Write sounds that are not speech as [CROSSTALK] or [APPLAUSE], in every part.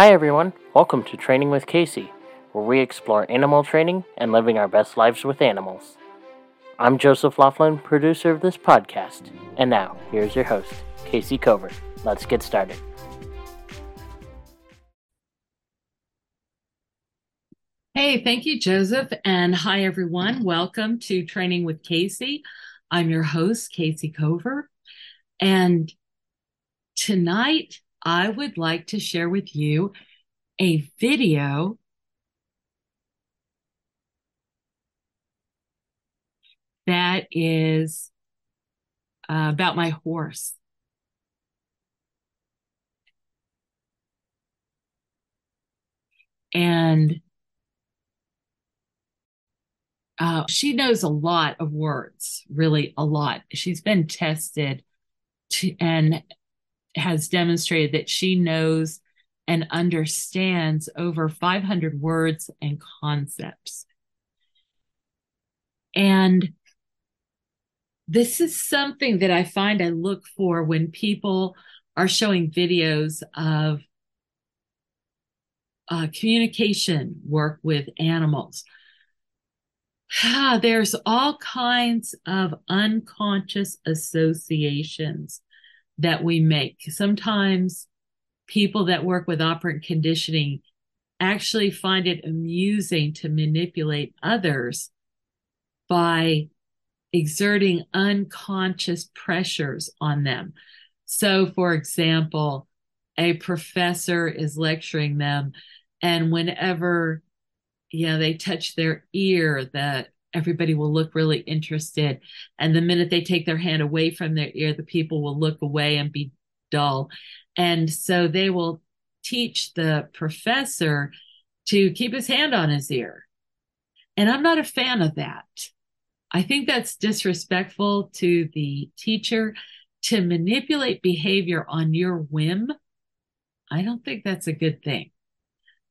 Hi, everyone. Welcome to Training with Kayce, where we explore animal training and living our best lives with animals. I'm Joseph Laughlin, producer of this podcast. And now, here's your host, Kayce Cover. Let's get started. Hey, thank you, Joseph. And hi, everyone. Welcome to Training with Kayce. I'm your host, Kayce Cover. And tonight, I would like to share with you a video that is uh, about my horse. And uh, she knows a lot of words, really a lot. She's been tested to, and has demonstrated that she knows and understands over 500 words and concepts. And this is something that I find I look for when people are showing videos of uh, communication work with animals. Ah, [SIGHS] there's all kinds of unconscious associations that we make. Sometimes people that work with operant conditioning actually find it amusing to manipulate others by exerting unconscious pressures on them. So, for example, a professor is lecturing them, and whenever know they touch their ear, that everybody will look really interested. And the minute they take their hand away from their ear, the people will look away and be dull. And so they will teach the professor to keep his hand on his ear. And I'm not a fan of that. I think that's disrespectful to the teacher to manipulate behavior on your whim. I don't think that's a good thing.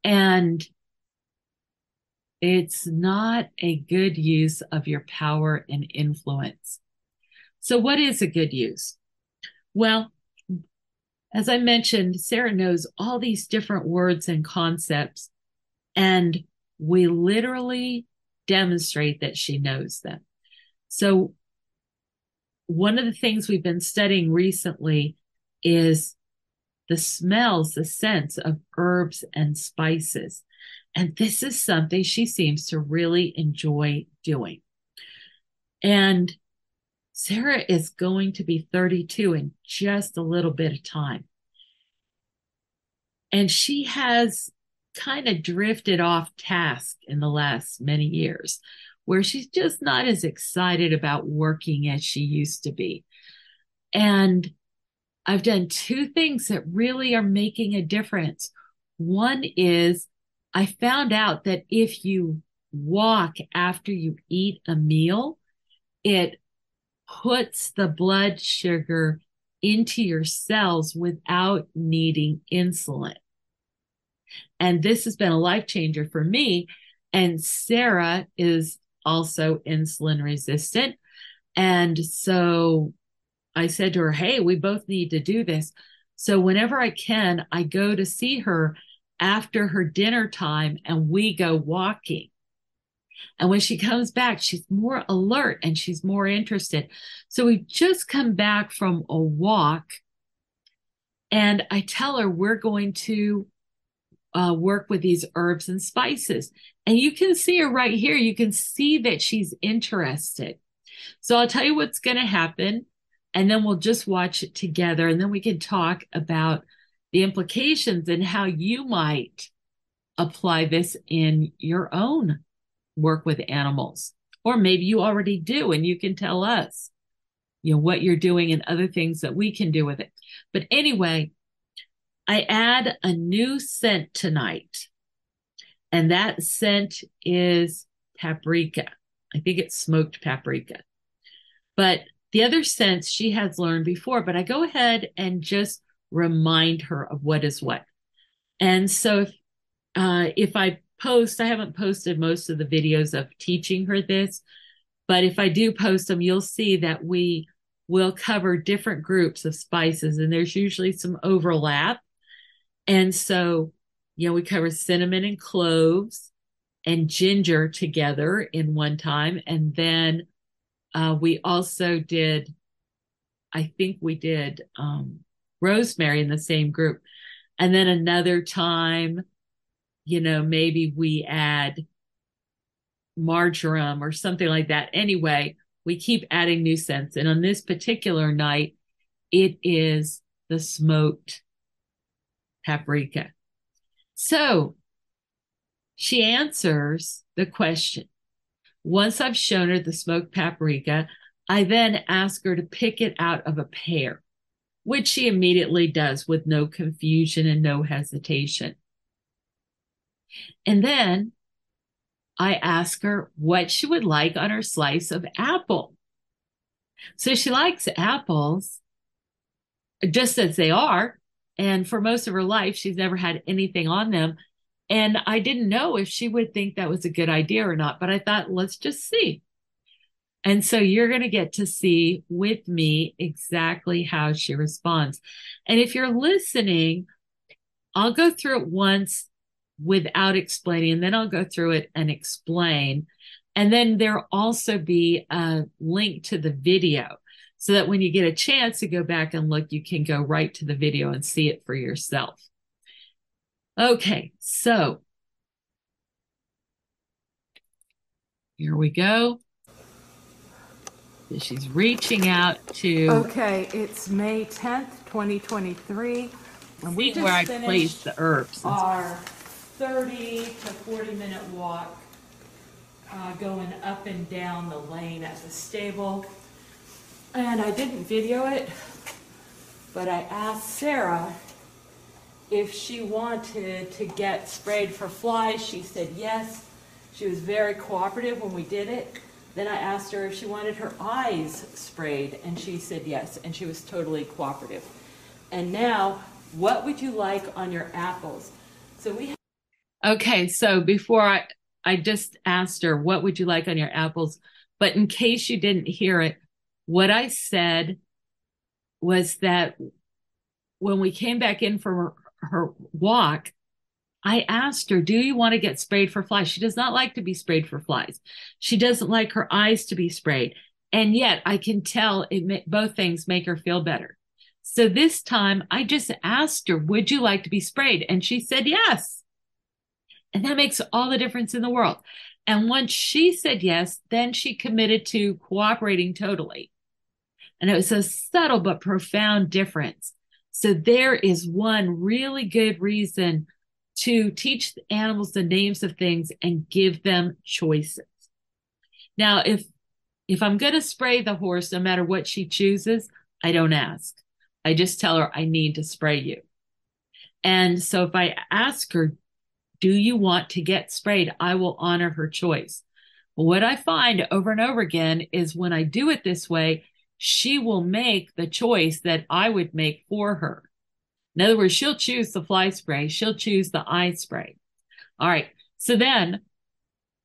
And it's not a good use of your power and influence. So, what is a good use? Well, as I mentioned, Sera knows all these different words and concepts, and we literally demonstrate that she knows them. So, one of the things we've been studying recently is the smells, the scents of herbs and spices. And this is something she seems to really enjoy doing. And Sera is going to be 32 in just a little bit of time. And she has kind of drifted off task in the last many years, where she's just not as excited about working as she used to be. And I've done two things that really are making a difference. One is I found out that if you walk after you eat a meal, it puts the blood sugar into your cells without needing insulin. And this has been a life changer for me. And Sera is also insulin resistant. And so I said to her, Hey, we both need to do this. So whenever I can, I go to see her after her dinner time and we go walking. And when she comes back, she's more alert and she's more interested. So we've just come back from a walk. And I tell her we're going to uh, work with these herbs and spices. And you can see her right here. You can see that she's interested. So I'll tell you what's going to happen. And then we'll just watch it together. And then we can talk about the implications and how you might apply this in your own work with animals. Or maybe you already do and you can tell us, you know, what you're doing and other things that we can do with it. But anyway, I add a new scent tonight. And that scent is paprika. I think it's smoked paprika. But the other scents she has learned before, but I go ahead and just remind her of what is what. And so if uh, if I post, I haven't posted most of the videos of teaching her this, but if I do post them, you'll see that we will cover different groups of spices, and there's usually some overlap. And so you know, we cover cinnamon and cloves and ginger together in one time. And then uh, we also did, I think we did um, rosemary in the same group. And then another time, you know, maybe we add marjoram or something like that. Anyway, we keep adding new scents. And on this particular night, it is the smoked paprika. So she answers the question. Once I've shown her the smoked paprika, I then ask her to pick it out of a pair, which she immediately does with no confusion and no hesitation. And then I ask her what she would like on her slice of apple. So she likes apples just as they are. And for most of her life, she's never had anything on them. And I didn't know if she would think that was a good idea or not, but I thought, let's just see. And so you're going to get to see with me exactly how she responds. And if you're listening, I'll go through it once without explaining, and then I'll go through it and explain. And then there'll also be a link to the video so that when you get a chance to go back and look, you can go right to the video and see it for yourself. Okay, so here we go. She's reaching out to. Okay, it's May 10th, 2023. And we see where I just placed the finished herbs. our 30 to 40 minute walk uh, going up and down the lane at the stable. And I didn't video it, but I asked Sera if she wanted to get sprayed for flies. She said yes. She was very cooperative when we did it. Then I asked her if she wanted her eyes sprayed, and she said yes, and she was totally cooperative. And now, what would you like on your apples? So we Have- Okay, so before I I just asked her what would you like on your apples, but in case you didn't hear it, what I said was that when we came back in from her, her walk, I asked her, "Do you want to get sprayed for flies?" She does not like to be sprayed for flies. She doesn't like her eyes to be sprayed, and yet I can tell it both things make her feel better. So this time I just asked her, "Would you like to be sprayed?" And she said yes. And that makes all the difference in the world. And once she said yes, then she committed to cooperating totally. And it was a subtle but profound difference. So there is one really good reason to teach animals the names of things and give them choices. Now, if if I'm going to spray the horse, no matter what she chooses, I don't ask. I just tell her I need to spray you. And so if I ask her, do you want to get sprayed? I will honor her choice. What I find over and over again is when I do it this way, she will make the choice that I would make for her. In other words, she'll choose the fly spray, she'll choose the eye spray. All right. So then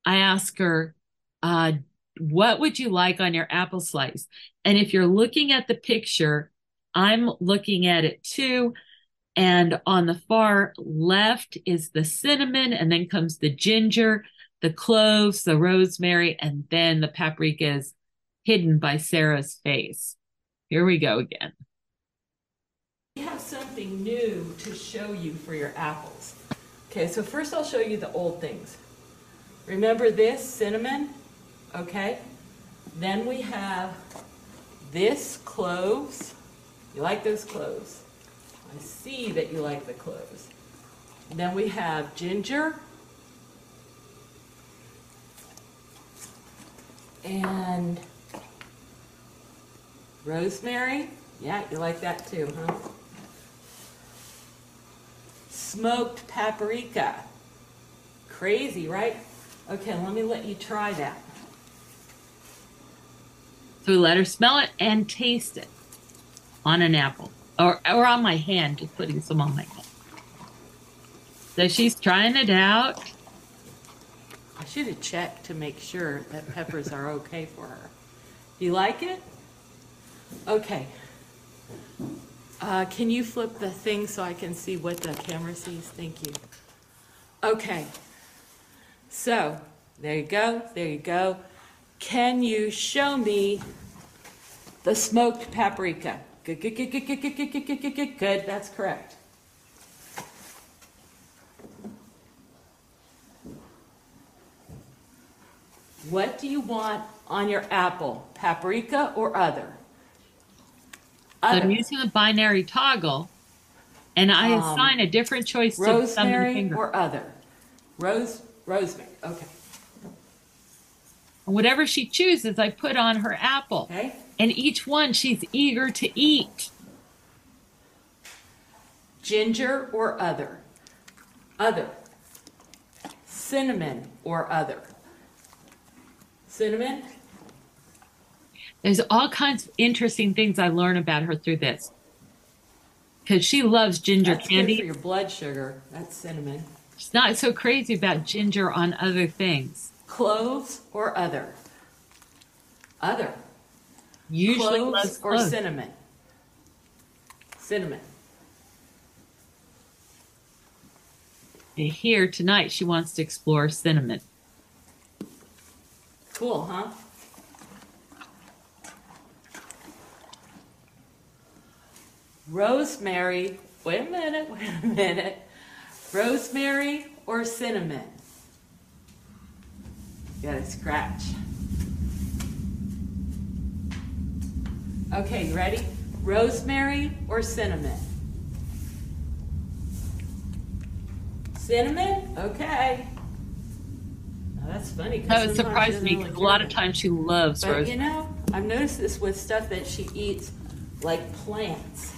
I ask her, uh, what would you like on your apple slice? And if you're looking at the picture, I'm looking at it too. And on the far left is the cinnamon, and then comes the ginger, the cloves, the rosemary, and then the paprika is hidden by Sera's face. Here we go again. We have something new to show you for your apples. Okay, so first I'll show you the old things. Remember this cinnamon? Okay. Then we have this cloves. You like those cloves? I see that you like the cloves. Then we have ginger. And rosemary. Yeah, you like that too, huh? Smoked paprika. Crazy, right? Okay, let me let you try that. So we let her smell it and taste it on an apple or, or on my hand, just putting some on my hand. So she's trying it out. I should have checked to make sure that peppers are okay for her. Do you like it? Okay. Uh, can you flip the thing so I can see what the camera sees? Thank you. Okay. So, there you go. There you go. Can you show me the smoked paprika? Good, good, good, good, good, good, good, good, good, good, good, good. That's correct. What do you want on your apple? Paprika or other? So I'm using the binary toggle, and I Um, assign a different choice to the thumb Rosemary finger. or other? Rose, rosemary. Okay. And whatever she chooses, I put on her apple. Okay. And each one she's eager to eat. Ginger or other? Other. Cinnamon or other? Cinnamon? There's all kinds of interesting things I learn about her through this. Because she loves ginger That's good candy. for your blood sugar. That's cinnamon. She's not so crazy about ginger on other things. Cloves or other? Other. Usually Cloves loves or cloves. cinnamon? Cinnamon. And Here tonight, she wants to explore cinnamon. Cool, huh? Rosemary, wait a minute, [LAUGHS] wait a minute. Rosemary or cinnamon? You gotta scratch. Okay, you ready? Rosemary or cinnamon? Cinnamon? Okay. Now that's funny. That would surprise me really a lot of times she loves But rose. you know, I've noticed this with stuff that she eats, like plants.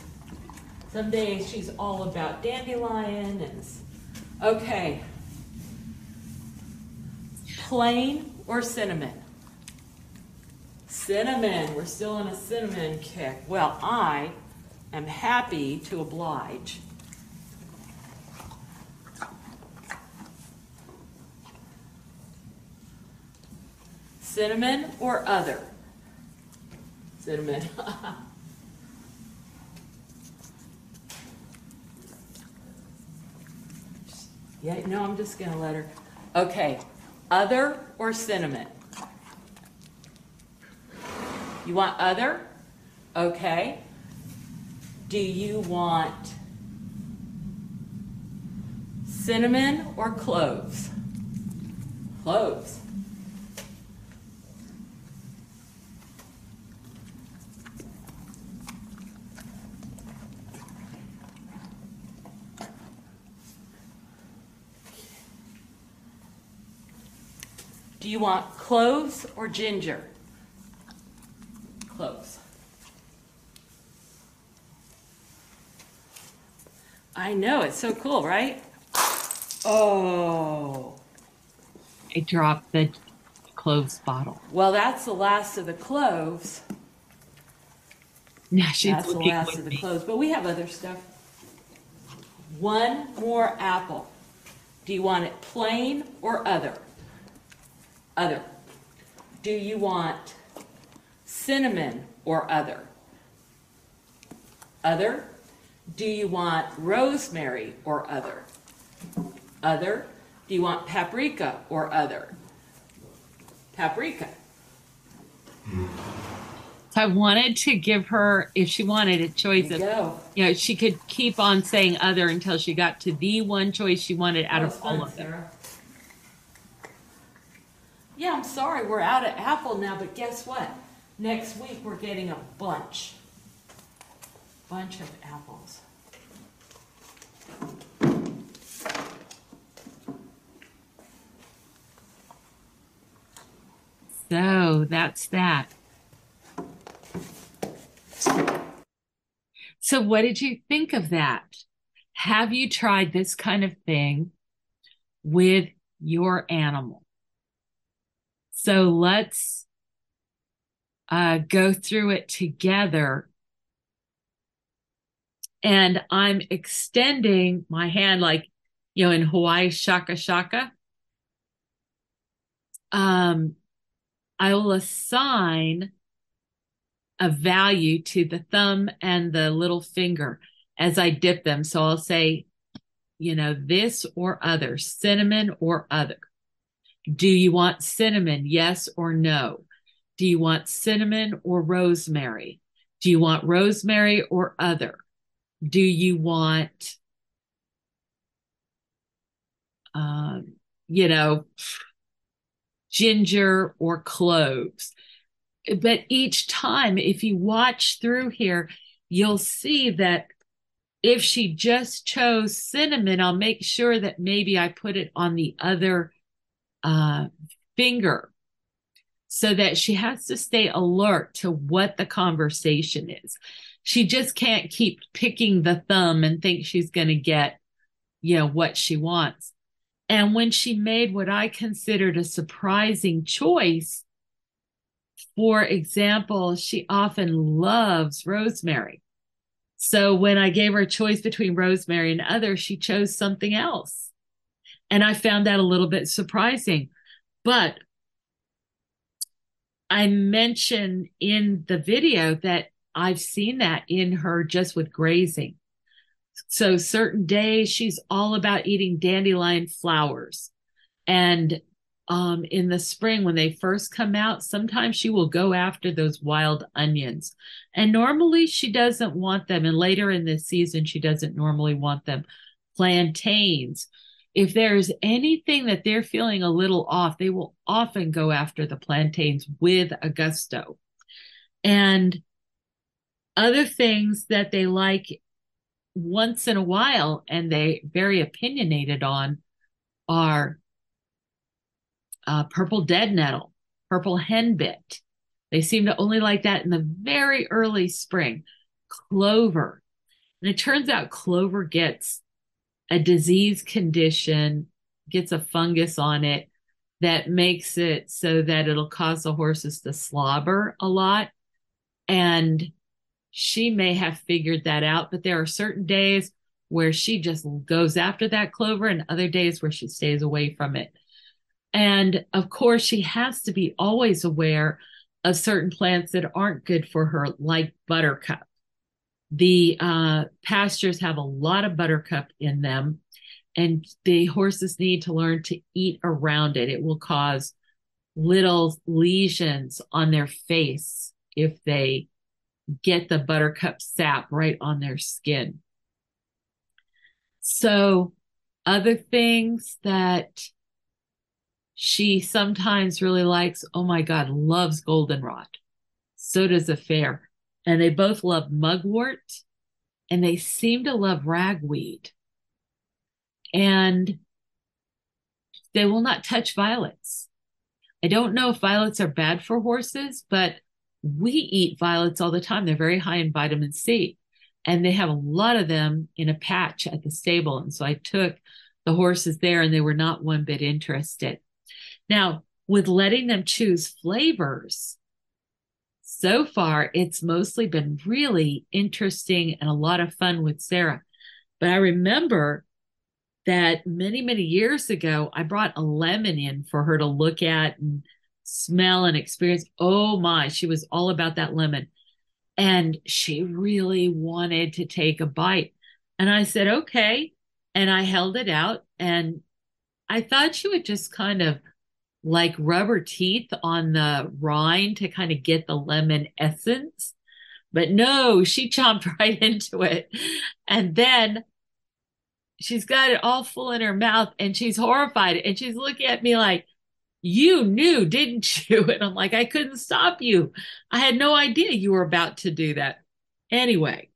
Some days she's all about dandelion and. Okay. Plain or cinnamon? Cinnamon. We're still on a cinnamon kick. Well, I am happy to oblige. Cinnamon or other? Cinnamon. [LAUGHS] yeah, no, I'm just gonna let her. Okay, other or cinnamon? You want other? Okay. Do you want cinnamon or cloves? Cloves. Do you want cloves or ginger? Cloves. I know, it's so cool, right? Oh, I dropped the cloves bottle. well, that's the last of the cloves. Now she's That's the last of the me. cloves, but we have other stuff. One more apple. Do you want it plain or other? Other. Do you want cinnamon or other? Other. Do you want rosemary or other? Other. Do you want paprika or other? Paprika. So I wanted to give her, if she wanted a choice of, you go. you know, she could keep on saying other until she got to the one choice she wanted out of all fun, of them. Sera. Yeah, I'm sorry, we're out of apple now, but guess what? Next week, we're getting a bunch. Bunch of apples. So that's that. So, what did you think of that? Have you tried this kind of thing with your animal? So, let's uh, go through it together. And I'm extending my hand, like, you know, in Hawaii, shaka shaka. Um, I will assign a value to the thumb and the little finger as I dip them. So I'll say you know, this or other, cinnamon or other? Do you want cinnamon? Yes or no? Do you want cinnamon or rosemary? Do you want rosemary or other? Do you want, um, you know, ginger or cloves? But each time, if you watch through here, you'll see that if she just chose cinnamon, I'll make sure that maybe I put it on the other uh, finger so that she has to stay alert to what the conversation is. She just can't keep picking the thumb and think she's going to get, you know, what she wants. And when she made what I considered a surprising choice, for example, she often loves rosemary. So when I gave her a choice between rosemary and other, she chose something else. And I found that a little bit surprising. But I mentioned in the video that I've seen that in her just with grazing. So certain days she's all about eating dandelion flowers. And um, in the spring when they first come out, sometimes she will go after those wild onions. And normally she doesn't want them. And later in the season, she doesn't normally want them. Plantains. If there's anything that they're feeling a little off, they will often go after the plantains with a gusto. And other things that they like once in a while and they very opinionated on are uh, purple dead nettle, purple henbit. They seem to only like that in the very early spring. Clover. And it turns out clover gets a disease condition, gets a fungus on it that makes it so that it'll cause the horses to slobber a lot. And she may have figured that out, but there are certain days where she just goes after that clover and other days where she stays away from it. And of course, she has to be always aware of certain plants that aren't good for her, like buttercup. The uh, pastures have a lot of buttercup in them, and the horses need to learn to eat around it. It will cause little lesions on their face if they get the buttercup sap right on their skin. So, other things that she sometimes really likes, oh my God, loves goldenrod. So does Affair. And they both love mugwort and they seem to love ragweed. And they will not touch violets. I don't know if violets are bad for horses, but we eat violets all the time. They're very high in vitamin C. And they have a lot of them in a patch at the stable. And so I took the horses there and they were not one bit interested. Now, with letting them choose flavors, so far it's mostly been really interesting and a lot of fun with Sera. But I remember that many, many years ago, I brought a lemon in for her to look at and smell and experience. Oh my, she was all about that lemon. And she really wanted to take a bite. And I said, okay. And I held it out and I thought she would just kind of like rubber teeth on the rind to kind of get the lemon essence. But no, she [LAUGHS] chomped right into it. And then she's got it all full in her mouth and she's horrified. And she's looking at me like, You knew, didn't [LAUGHS] you? And I'm like, I couldn't stop you. I had no idea you were about to do that. Anyway,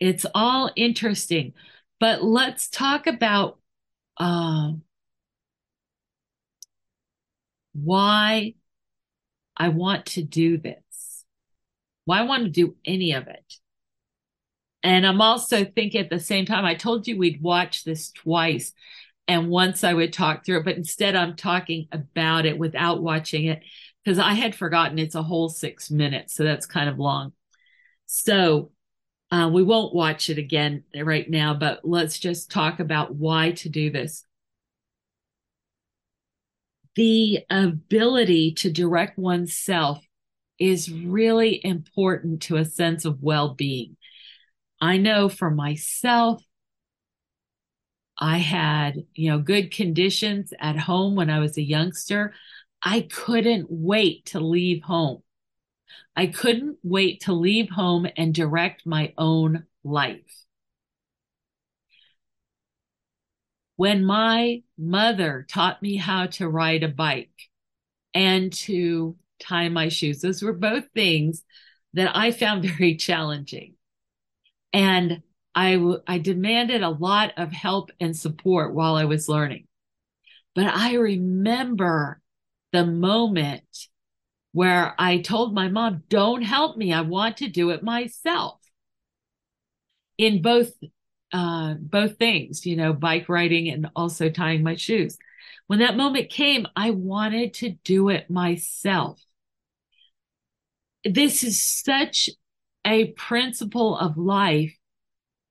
it's all interesting. But let's talk about uh, why I want to do this, why I want to do any of it. And I'm also thinking at the same time, I told you we'd watch this twice. And once I would talk through it, but instead I'm talking about it without watching it because I had forgotten it's a whole six minutes. So that's kind of long. So uh, we won't watch it again right now, but let's just talk about why to do this the ability to direct oneself is really important to a sense of well being. I know for myself, I had, you know, good conditions at home when I was a youngster. I couldn't wait to leave home. I couldn't wait to leave home and direct my own life. When my mother taught me how to ride a bike and to tie my shoes, those were both things that I found [LAUGHS] very challenging. And I, I demanded a lot of help and support while I was learning. But I remember the moment where I told my mom, don't help me. I want to do it myself in both, uh, both things, you know, bike riding and also tying my shoes. When that moment came, I wanted to do it myself. This is such a principle of life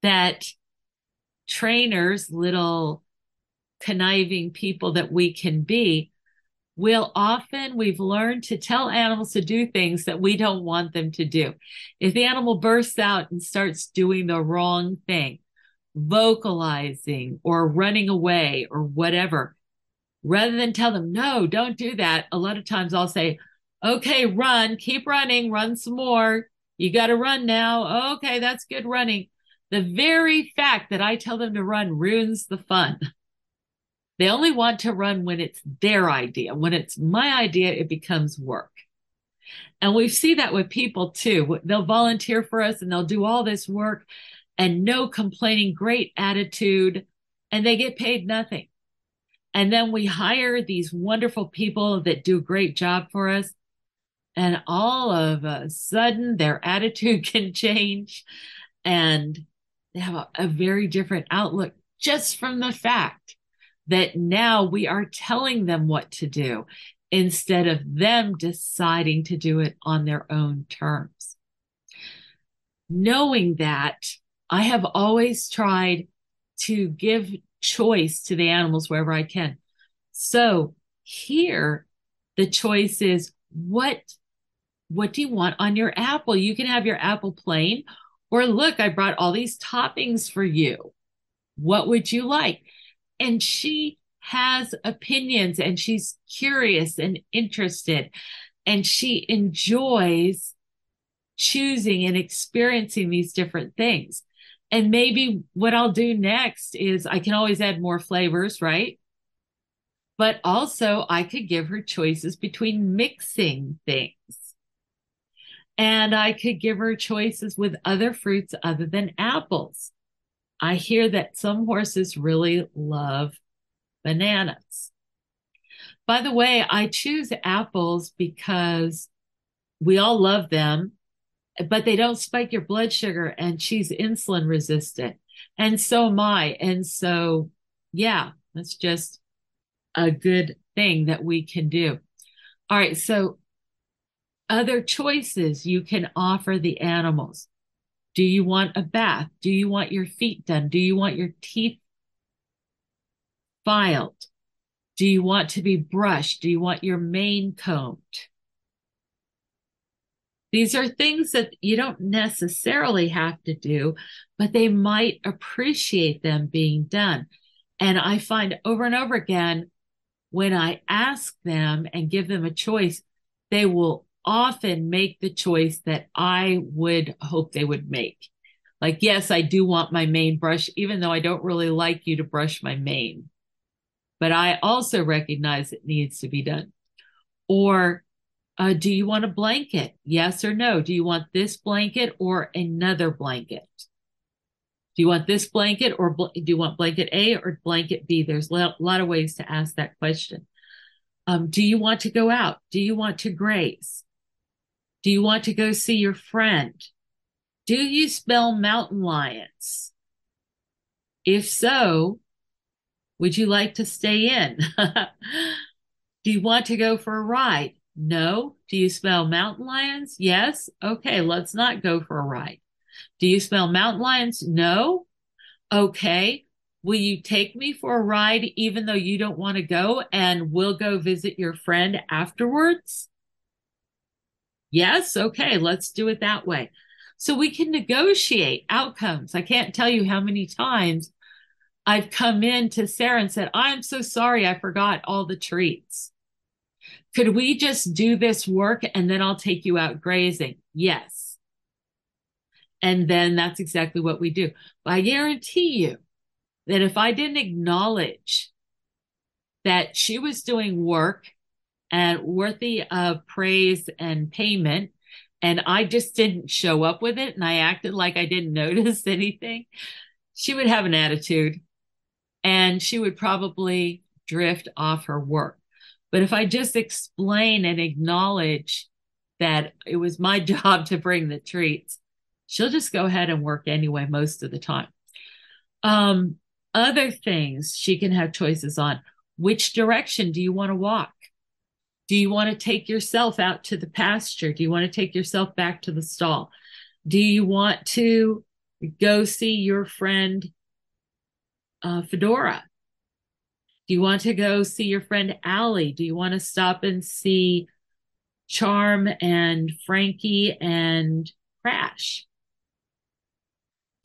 that trainers, little conniving people that we can be, will often, we've learned to tell animals to do things that we don't want them to do. If the animal bursts out and starts doing the wrong thing, vocalizing or running away or whatever, rather than tell them, no, don't do that, a lot of times I'll say, okay, run, keep running, run some more. You got to run now. Okay, that's good running. The very fact that I tell them to run ruins the fun. They only want to run when it's their idea. When it's my idea, it becomes work. And we see that with people too. They'll volunteer for us and they'll do all this work and no complaining, great attitude, and they get paid nothing. And then we hire these wonderful people that do a great job for us. And all of a sudden their [LAUGHS] attitude can change and they have a, a very different outlook just from the fact that now we are telling them what to do instead of them deciding to do it on their own terms. Knowing that, I have always tried to give choice to the animals wherever I can. So here, the choice is what what do you want on your apple? You can have your apple plain or look, I brought all these toppings for you. What would you like? And she has opinions and she's curious and interested and she enjoys choosing and experiencing these different things. And maybe what I'll do next is I can always add more flavors, right? But also I could give her choices between mixing things and I could give her choices with other fruits other than apples. I hear that some horses really love bananas. By the way, I choose apples because we all love them, but they don't spike your blood sugar and she's insulin resistant. And so am I. And so, yeah, that's just a good thing that we can do. All right. So other choices you can offer the animals. Do you want a bath? Do you want your feet done? Do you want your teeth filed? Do you want to be brushed? Do you want your mane combed? These are things that you don't necessarily have to do, but they might appreciate them being done. And I find over and over again, when I ask them and give them a choice, they will often make the choice that I would hope they would make. Like, yes, I do want my mane brush, even though I don't really like you to brush my mane. But I also recognize it needs to be done. Or, uh, do you want a blanket? Yes or no? Do you want this blanket or another blanket? Do you want this blanket or bl- do you want blanket A or blanket B? There's a lot of ways to ask that question. Um, do you want to go out? Do you want to graze? Do you want to go see your friend? Do you smell mountain lions? If so, would you like to stay in? [LAUGHS] Do you want to go for a ride? No. Do you smell mountain lions? Yes. Okay, let's not go for a ride. Do you smell mountain lions? No. Okay. Will you take me for a ride even though you don't want to go and we'll go visit your friend afterwards? Yes. Okay. Let's do it that way. So we can negotiate outcomes. I can't tell you how many times I've come in to Sera and said, I'm so sorry, I forgot all the treats. Could we just do this work and then I'll take you out grazing? Yes. And then that's exactly what we do. But I guarantee you that if I didn't acknowledge that she was doing work and worthy of praise and payment, and I just didn't show up with it and I acted like I didn't [LAUGHS] notice anything, she would have an attitude and she would probably drift off her work. But if I just explain and acknowledge that it was my [LAUGHS] job to bring the treats, she'll just go ahead and work anyway most of the time. Um, other things she can have choices on. Which direction do you want to walk? Do you want to take yourself out to the pasture? Do you want to take yourself back to the stall? Do you want to go see your friend uh, Fedora? Do you want to go see your friend Allie? Do you want to stop and see Charm and Frankie and Crash?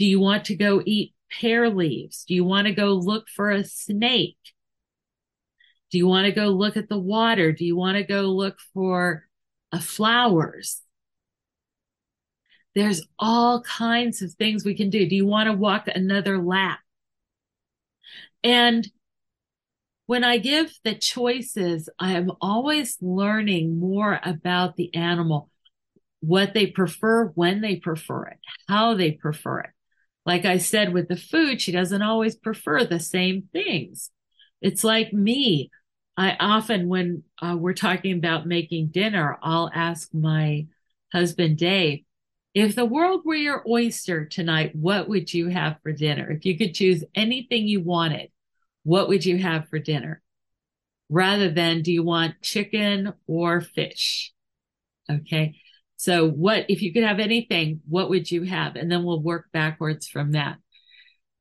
Do you want to go eat pear leaves? Do you want to go look for a snake? Do you want to go look at the water? Do you want to go look for uh, flowers? There's all kinds of things we can do. Do you want to walk another lap? And when I give the choices, I am always learning more about the animal, what they prefer, when they prefer it, how they prefer it. Like I said with the food, she doesn't always prefer the same things. It's like me. I often, when uh, we're talking about making dinner, I'll ask my husband, Dave, if the world were your oyster tonight, what would you have for dinner? If you could choose anything you wanted, what would you have for dinner? Rather than do you want chicken or fish? Okay. So what, if you could have anything, what would you have? And then we'll work backwards from that.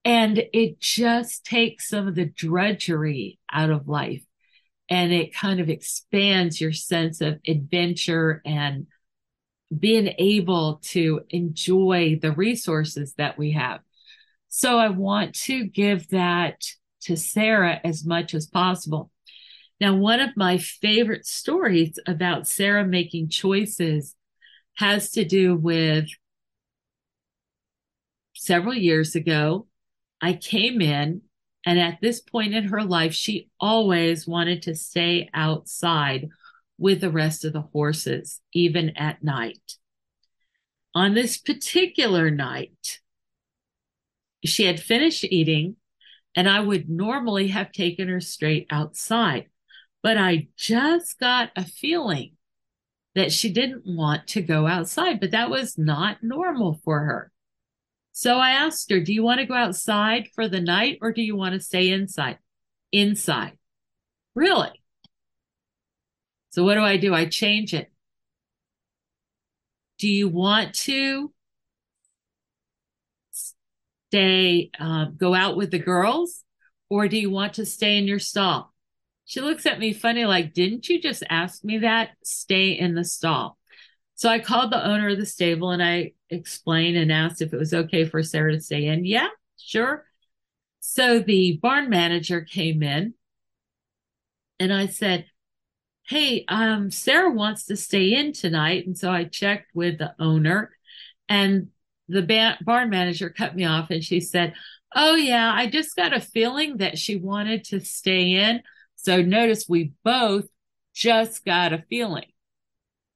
And it just takes some of the drudgery out of life and it kind of expands your sense of adventure and being able to enjoy the resources that we have. So I want to give that to Sera as much as possible. Now, one of my favorite stories about Sera making choices has to do with several years ago. I came in, and at this point in her life, she always wanted to stay outside with the rest of the horses, even at night. On this particular night, she had finished eating and I would normally have taken her straight outside. But I just got a feeling that she didn't want to go outside, but that was not normal for her. So I asked her, Do you want to go outside for the night or do you want to stay inside? Inside. Really? So what do I do? I change it. Do you want to stay, uh, go out with the girls, or do you want to stay in your stall? She looks at me funny, like, didn't you just ask me that? Stay in the stall. So I called the owner of the stable and I explained and asked if it was okay for Sera to stay in. Yeah, sure. So the barn manager came in and I said, Hey, um, Sera wants to stay in tonight. And so I checked with the owner and the ba- barn manager cut me off and she said, Oh, yeah, I just got a feeling that she wanted to stay in. So notice we both just got a feeling.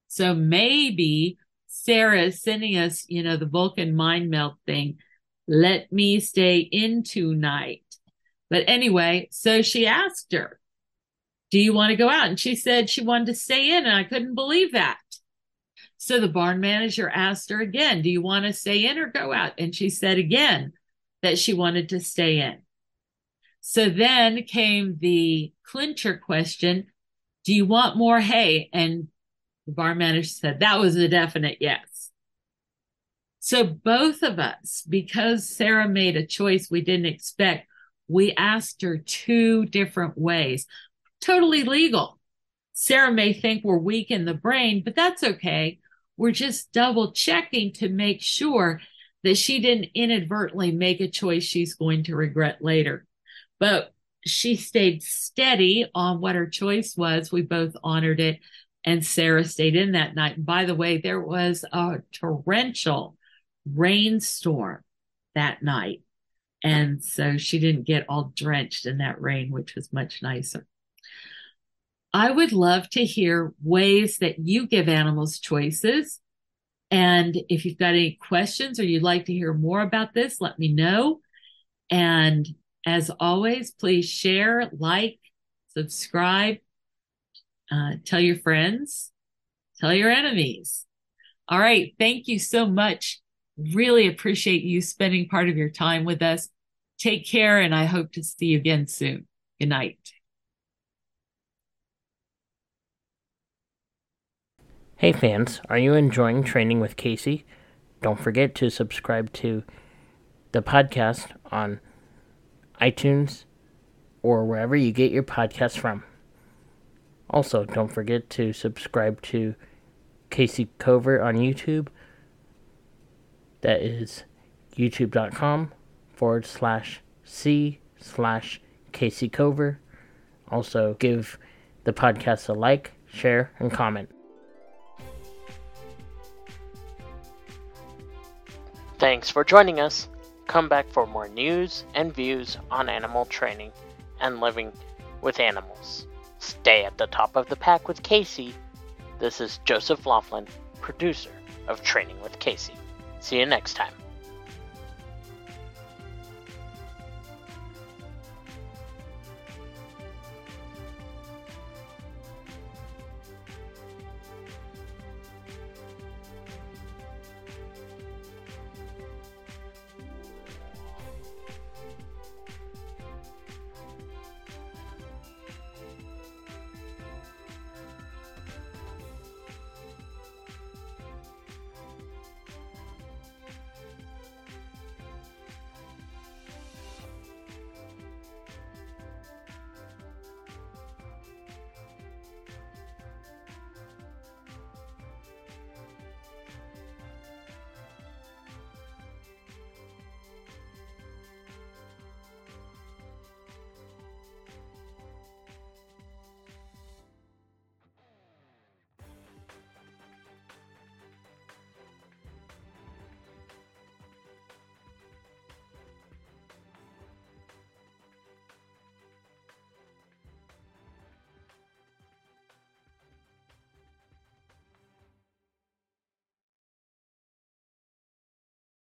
So maybe Sera is sending us, you know, the Vulcan mind melt thing. Let me stay in tonight. But anyway, so she asked her, Do you want to go out? And she said she wanted to stay in. And I couldn't believe that. So the barn manager asked her again, Do you want to stay in or go out? And she said again that she wanted to stay in. So then came the clincher question Do you want more hay? And the barn manager said that was a definite yes. So both of us, because Sera made a choice we didn't expect, we asked her two different ways, totally legal. Sera may think we're weak in the brain, but that's okay. We're just double checking to make sure that she didn't inadvertently make a choice she's going to regret later. But she stayed steady on what her choice was. We both honored it. And Sera stayed in that night. And by the way, there was a torrential rainstorm that night. And so she didn't get all drenched in that rain, which was much nicer. I would love to hear ways that you give animals choices. And if you've got any questions or you'd like to hear more about this, let me know. And as always, please share, like, subscribe, uh, tell your friends, tell your enemies. All right. Thank you so much. Really appreciate you spending part of your time with us. Take care, and I hope to see you again soon. Good night. Hey fans, are you enjoying training with Kayce? Don't forget to subscribe to the podcast on iTunes or wherever you get your podcasts from. Also, don't forget to subscribe to Kayce Cover on YouTube. That is youtube.com forward slash C slash Kayce Cover. Also, give the podcast a like, share, and comment. Thanks for joining us. Come back for more news and views on animal training and living with animals. Stay at the top of the pack with Kayce. This is Joseph Laughlin, producer of Training with Kayce. See you next time.